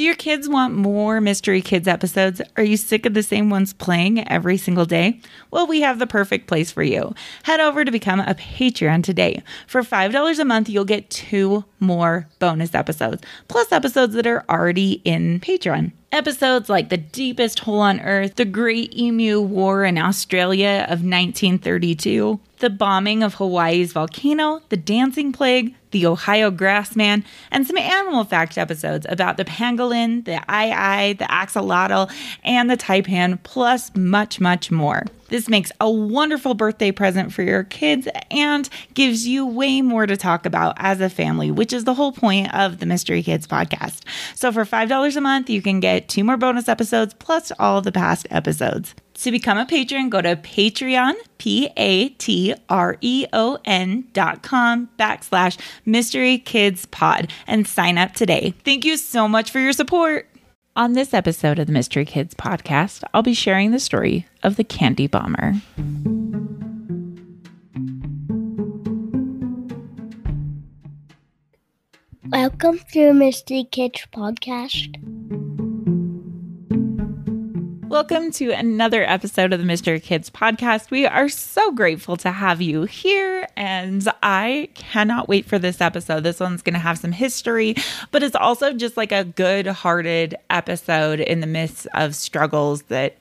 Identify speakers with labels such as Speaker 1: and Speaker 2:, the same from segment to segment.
Speaker 1: Do your kids want more Mystery Kids episodes? Are you sick of the same ones playing every single day? Well, we have the perfect place for you. Head over to become a Patreon today. For $5 a month, you'll get two more bonus episodes, plus episodes that are already in Patreon. Episodes like The Deepest Hole on Earth, The Great Emu War in Australia of 1932, the bombing of Hawaii's volcano, the dancing plague, the Ohio grassman, and some animal fact episodes about the pangolin, the aye the axolotl, and the taipan, plus much, much more. This makes a wonderful birthday present for your kids and gives you way more to talk about as a family, which is the whole point of the Mystery Kids podcast. So for $5 a month, you can get two more bonus episodes plus all the past episodes. To become a patron, go to Patreon, P A T R E O N dot com backslash Mystery Kids Pod and sign up today. Thank you so much for your support. On this episode of the Mystery Kids podcast, I'll be sharing the story of the Candy Bomber.
Speaker 2: Welcome to Mystery Kids podcast.
Speaker 1: Welcome to another episode of the Mystery Kids podcast. We are so grateful to have you here, and I cannot wait for this episode. This one's going to have some history, but it's also just like a good hearted episode in the midst of struggles that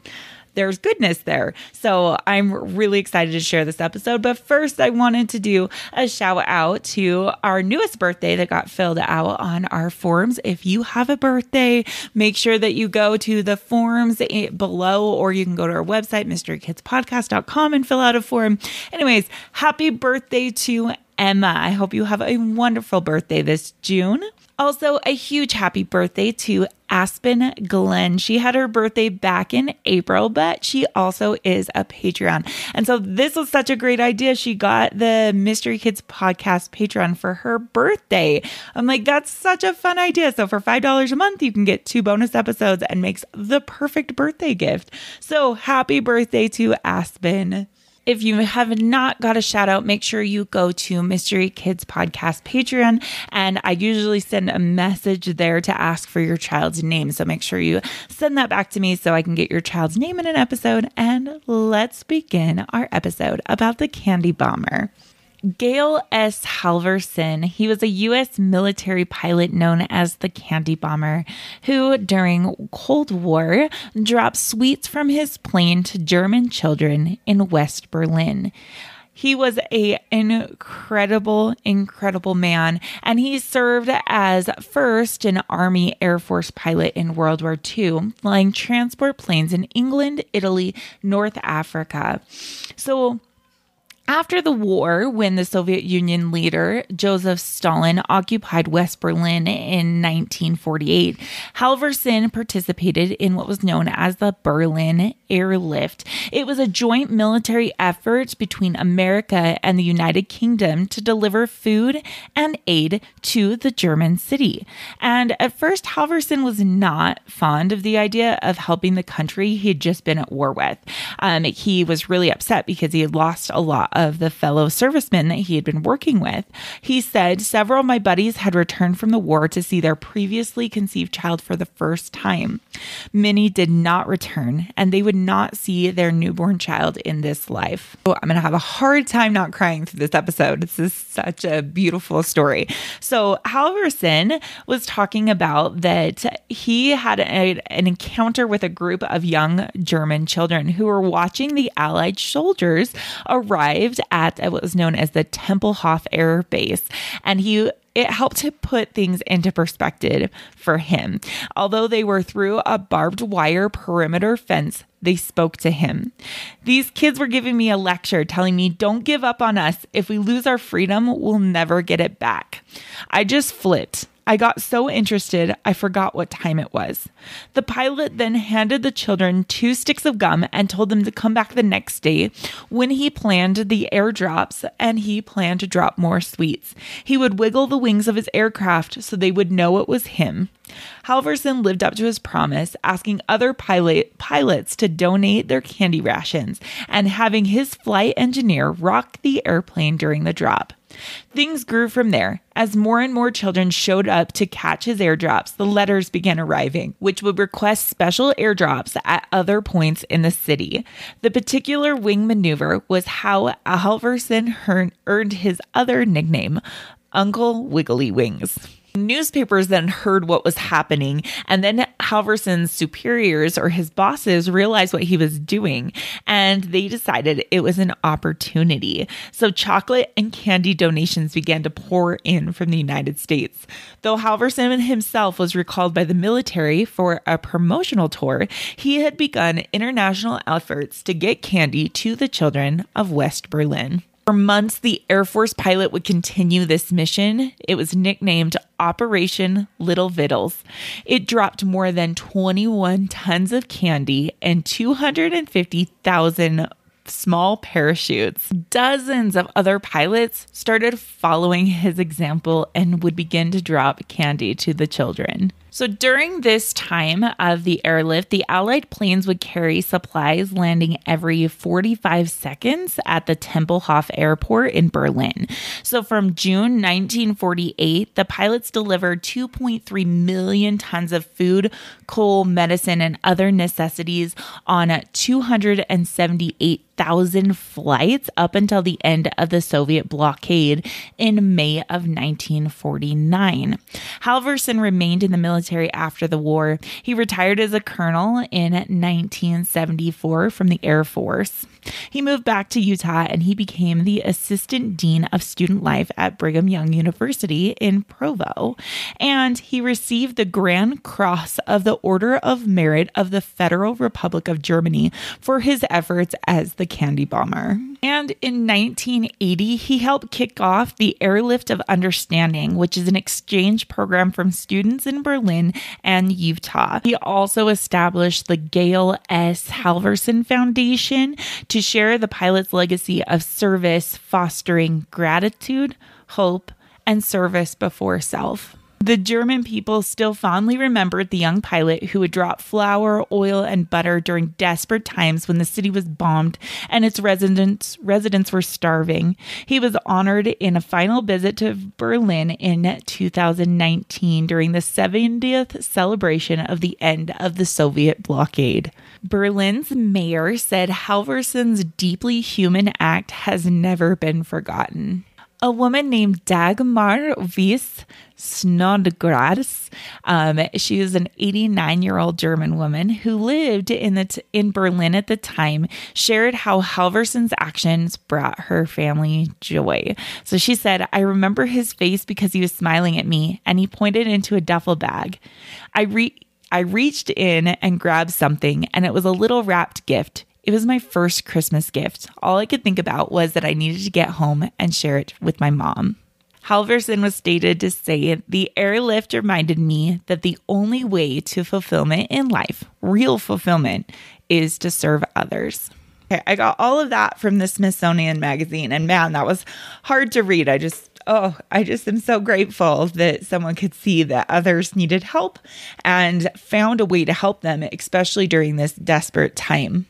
Speaker 1: there's goodness there. So I'm really excited to share this episode. But first, I wanted to do a shout out to our newest birthday that got filled out on our forums. If you have a birthday, make sure that you go to the forums below, or you can go to our website, mysterykidspodcast.com, and fill out a form. Anyways, happy birthday to Emma. I hope you have a wonderful birthday this June. Also, a huge happy birthday to Aspen Glenn. She had her birthday back in April, but she also is a Patreon. And so this was such a great idea. She got the Mystery Kids podcast Patreon for her birthday. I'm like, that's such a fun idea. So for $5 a month, you can get two bonus episodes and makes the perfect birthday gift. So happy birthday to Aspen. If you have not got a shout out, make sure you go to Mystery Kids Podcast Patreon. And I usually send a message there to ask for your child's name. So make sure you send that back to me so I can get your child's name in an episode. And let's begin our episode about the Candy Bomber. Gail S. Halvorsen, he was a U.S. military pilot known as the Candy Bomber, who during Cold War dropped sweets from his plane to German children in West Berlin. He was a incredible, incredible man, and he served as first an Army Air Force pilot in World War II, flying transport planes in England, Italy, North Africa. So after the war, when the Soviet Union leader Joseph Stalin occupied West Berlin in 1948, Halvorsen participated in what was known as the Berlin Airlift. It was a joint military effort between America and the United Kingdom to deliver food and aid to the German city. And at first, Halvorsen was not fond of the idea of helping the country he had just been at war with. Um, he was really upset because he had lost a lot of the fellow servicemen that he had been working with. He said, Several of my buddies had returned from the war to see their previously conceived child for the first time. Many did not return, and they would not see their newborn child in this life. Oh, I'm going to have a hard time not crying through this episode. This is such a beautiful story. So, Halvorsen was talking about that he had a, an encounter with a group of young German children who were watching the Allied soldiers arrive arrived at what was known as the Tempelhof Air Base, and he it helped to put things into perspective for him. Although they were through a barbed wire perimeter fence, they spoke to him. These kids were giving me a lecture telling me, Don't give up on us. If we lose our freedom, we'll never get it back. I just flipped. I got so interested, I forgot what time it was. The pilot then handed the children two sticks of gum and told them to come back the next day when he planned the airdrops and he planned to drop more sweets. He would wiggle the wings of his aircraft so they would know it was him. Halvorsen lived up to his promise, asking other pilot pilots to donate their candy rations and having his flight engineer rock the airplane during the drop. Things grew from there. As more and more children showed up to catch his airdrops, the letters began arriving, which would request special airdrops at other points in the city. The particular wing maneuver was how Halvorsen earned his other nickname, Uncle Wiggly Wings. Newspapers then heard what was happening, and then Halvorsen's superiors or his bosses realized what he was doing, and they decided it was an opportunity. So, chocolate and candy donations began to pour in from the United States. Though Halvorsen himself was recalled by the military for a promotional tour, he had begun international efforts to get candy to the children of West Berlin. For months, the Air Force pilot would continue this mission. It was nicknamed Operation Little Vittles. It dropped more than 21 tons of candy and 250,000 small parachutes. Dozens of other pilots started following his example and would begin to drop candy to the children. So during this time of the airlift, the Allied planes would carry supplies landing every 45 seconds at the Tempelhof Airport in Berlin. So from June 1948, the pilots delivered 2.3 million tons of food, coal, medicine, and other necessities on 278 thousand flights up until the end of the Soviet blockade in May of 1949. Halvorsen remained in the military after the war. He retired as a colonel in 1974 from the Air Force. He moved back to Utah and he became the assistant dean of student life at Brigham Young University in Provo. And he received the Grand Cross of the Order of Merit of the Federal Republic of Germany for his efforts as the candy bomber. And in 1980, he helped kick off the Airlift of Understanding, which is an exchange program from students in Berlin and Utah. He also established the Gail S. Halvorsen Foundation to share the pilot's legacy of service, fostering gratitude, hope, and service before self. The German people still fondly remembered the young pilot who would drop flour, oil, and butter during desperate times when the city was bombed and its residents residents were starving. He was honored in a final visit to Berlin in 2019 during the 70th celebration of the end of the Soviet blockade. Berlin's mayor said Halvorsen's deeply human act has never been forgotten a woman named Dagmar Weiss Snodgrass. Um, she is an 89 year old German woman who lived in the t- in Berlin at the time. Shared how Halvorsen's actions brought her family joy. So she said, "I remember his face because he was smiling at me, and he pointed into a duffel bag. I re." I reached in and grabbed something, and it was a little wrapped gift. It was my first Christmas gift. All I could think about was that I needed to get home and share it with my mom. Halvorsen was stated to say, The airlift reminded me that the only way to fulfillment in life, real fulfillment, is to serve others. Okay, I got all of that from the Smithsonian magazine, and man, that was hard to read. I just, oh, I just am so grateful that someone could see that others needed help and found a way to help them, especially during this desperate time.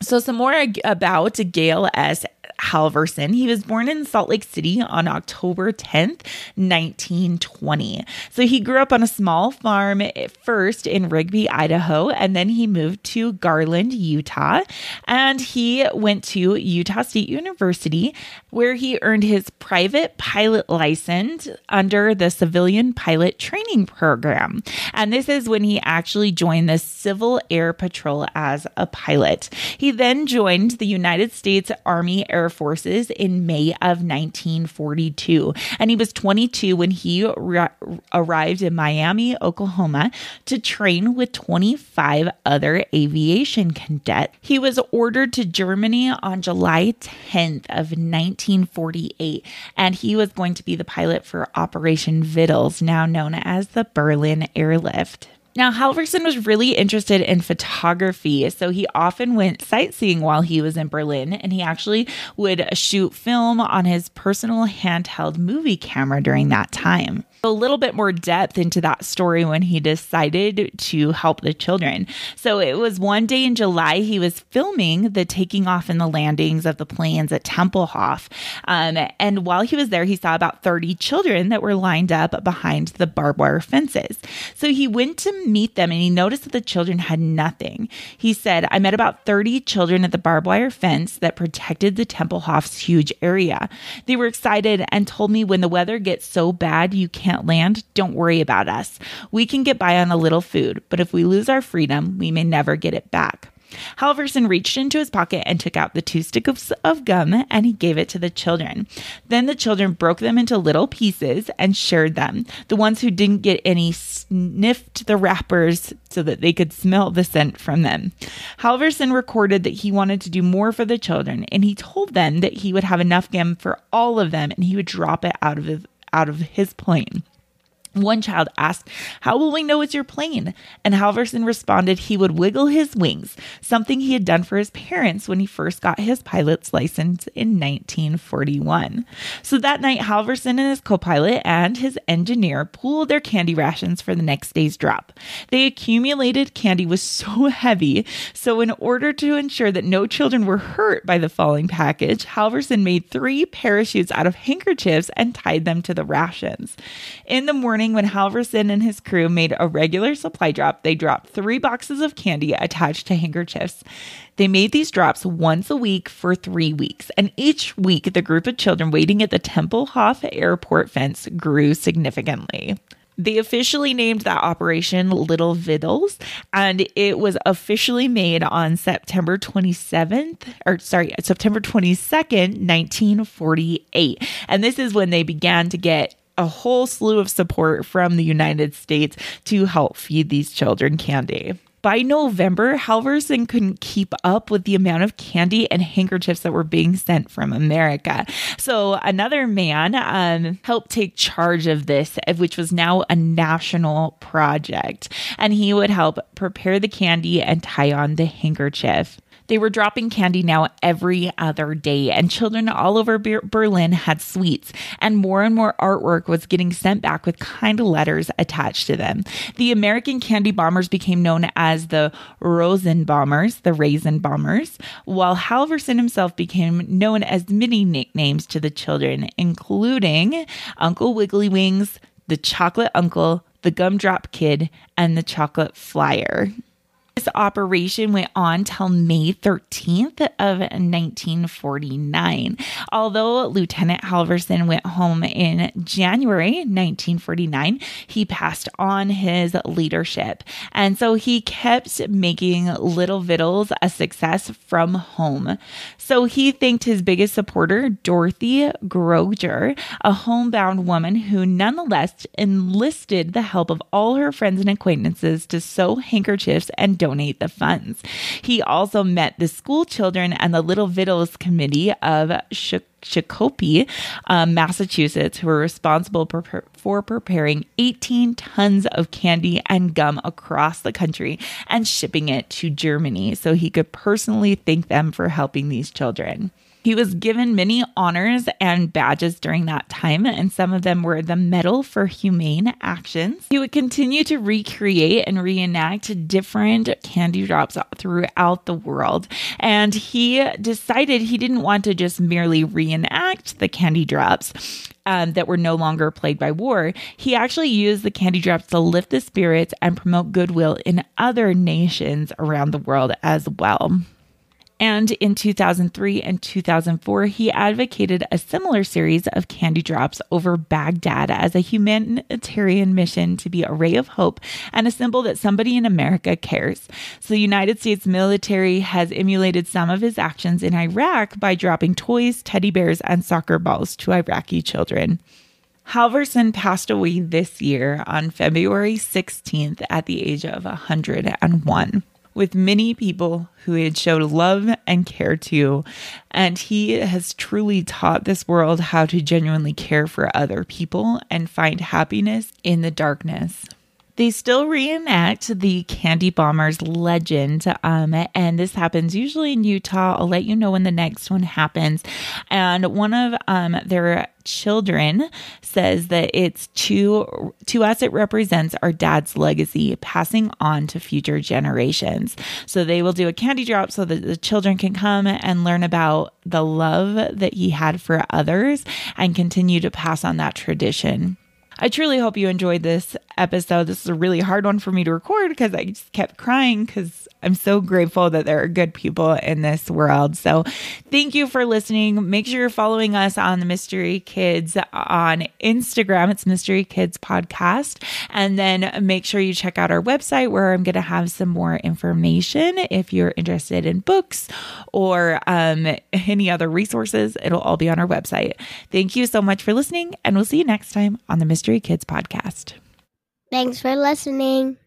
Speaker 1: So, some more about Gail S. Halvorsen. He was born in Salt Lake City on October 10th, 1920. So he grew up on a small farm eh, first in Rigby, Idaho, and then he moved to Garland, Utah. And he went to Utah State University, where he earned his private pilot license under the Civilian Pilot Training Program. And this is when he actually joined the Civil Air Patrol as a pilot. He then joined the United States Army Air Forces in May of 1942. And he was 22 when he ra- arrived in Miami, Oklahoma to train with 25 other aviation cadets. He was ordered to Germany on July 10th of 1948 and he was going to be the pilot for Operation Vittles, now known as the Berlin Airlift. Now, Halvorsen was really interested in photography, so he often went sightseeing while he was in Berlin, and he actually would shoot film on his personal handheld movie camera during that time. a little bit more depth into that story when he decided to help the children. So it was one day in July, he was filming the taking off and the landings of the planes at Tempelhof. Um, and while he was there, he saw about 30 children that were lined up behind the barbed wire fences. So he went to meet them and he noticed that the children had nothing. He said, I met about 30 children at the barbed wire fence that protected the Tempelhof's huge area. They were excited and told me when the weather gets so bad you can't can't land, don't worry about us. We can get by on a little food, but if we lose our freedom, we may never get it back. Halvorsen reached into his pocket and took out the two sticks of gum and he gave it to the children. Then the children broke them into little pieces and shared them. The ones who didn't get any sniffed the wrappers so that they could smell the scent from them. Halvorsen recorded that he wanted to do more for the children and he told them that he would have enough gum for all of them and he would drop it out of his out of his plane. One child asked, How will we know it's your plane? And Halvorsen responded he would wiggle his wings, something he had done for his parents when he first got his pilot's license in 1941. So that night, Halvorsen and his co pilot and his engineer pooled their candy rations for the next day's drop. They accumulated candy was so heavy, so in order to ensure that no children were hurt by the falling package, Halvorsen made three parachutes out of handkerchiefs and tied them to the rations. In the morning, morning, when Halvorsen and his crew made a regular supply drop, they dropped three boxes of candy attached to handkerchiefs. They made these drops once a week for three weeks, and each week the group of children waiting at the Tempelhof airport fence grew significantly. They officially named that operation Little Vittles, and it was officially made on September 27th, or sorry, September 22nd, 1948. And this is when they began to get a whole slew of support from the United States to help feed these children candy. By November, Halvorsen couldn't keep up with the amount of candy and handkerchiefs that were being sent from America. So another man um, helped take charge of this, which was now a national project. And he would help prepare the candy and tie on the handkerchief. They were dropping candy now every other day, and children all over Berlin had sweets, and more and more artwork was getting sent back with kind letters attached to them. The American candy bombers became known as the Rosen bombers, the Raisin bombers, while Halvorsen himself became known as many nicknames to the children, including Uncle Wiggly Wings, the Chocolate Uncle, the Gumdrop Kid, and the Chocolate Flyer. This operation went on till May 13th of 1949. Although Lieutenant Halvorsen went home in January 1949, he passed on his leadership. And so he kept making Little Vittles a success from home. So he thanked his biggest supporter, Dorothy Groger, a homebound woman who nonetheless enlisted the help of all her friends and acquaintances to sew handkerchiefs and donate the funds. He also met the school children and the Little Vittles Committee of Chicopee, um, Massachusetts, who were responsible for, for preparing 18 tons of candy and gum across the country and shipping it to Germany so he could personally thank them for helping these children. He was given many honors and badges during that time, and some of them were the Medal for Humane Actions. He would continue to recreate and reenact different candy drops throughout the world. And he decided he didn't want to just merely reenact the candy drops. Um, that were no longer plagued by war, he actually used the candy drops to lift the spirits and promote goodwill in other nations around the world as well. And in 2003 and 2004, he advocated a similar series of candy drops over Baghdad as a humanitarian mission to be a ray of hope and a symbol that somebody in America cares. So the United States military has emulated some of his actions in Iraq by dropping toys, teddy bears, and soccer balls to Iraqi children. Halvorsen passed away this year on February 16th at the age of 101 with many people who he had showed love and care to. And he has truly taught this world how to genuinely care for other people and find happiness in the darkness. They still reenact the Candy Bombers legend, um, and this happens usually in Utah. I'll let you know when the next one happens. And one of um, their children says that it's to to us it represents our dad's legacy passing on to future generations so they will do a candy drop so that the children can come and learn about the love that he had for others and continue to pass on that tradition I truly hope you enjoyed this episode. This is a really hard one for me to record because I just kept crying because I'm so grateful that there are good people in this world. So thank you for listening. Make sure you're following us on the Mystery Kids on Instagram. It's Mystery Kids Podcast. And then make sure you check out our website where I'm going to have some more information if you're interested in books or um, any other resources. It'll all be on our website. Thank you so much for listening, and we'll see you next time on the Kids Podcast.
Speaker 2: Thanks for listening.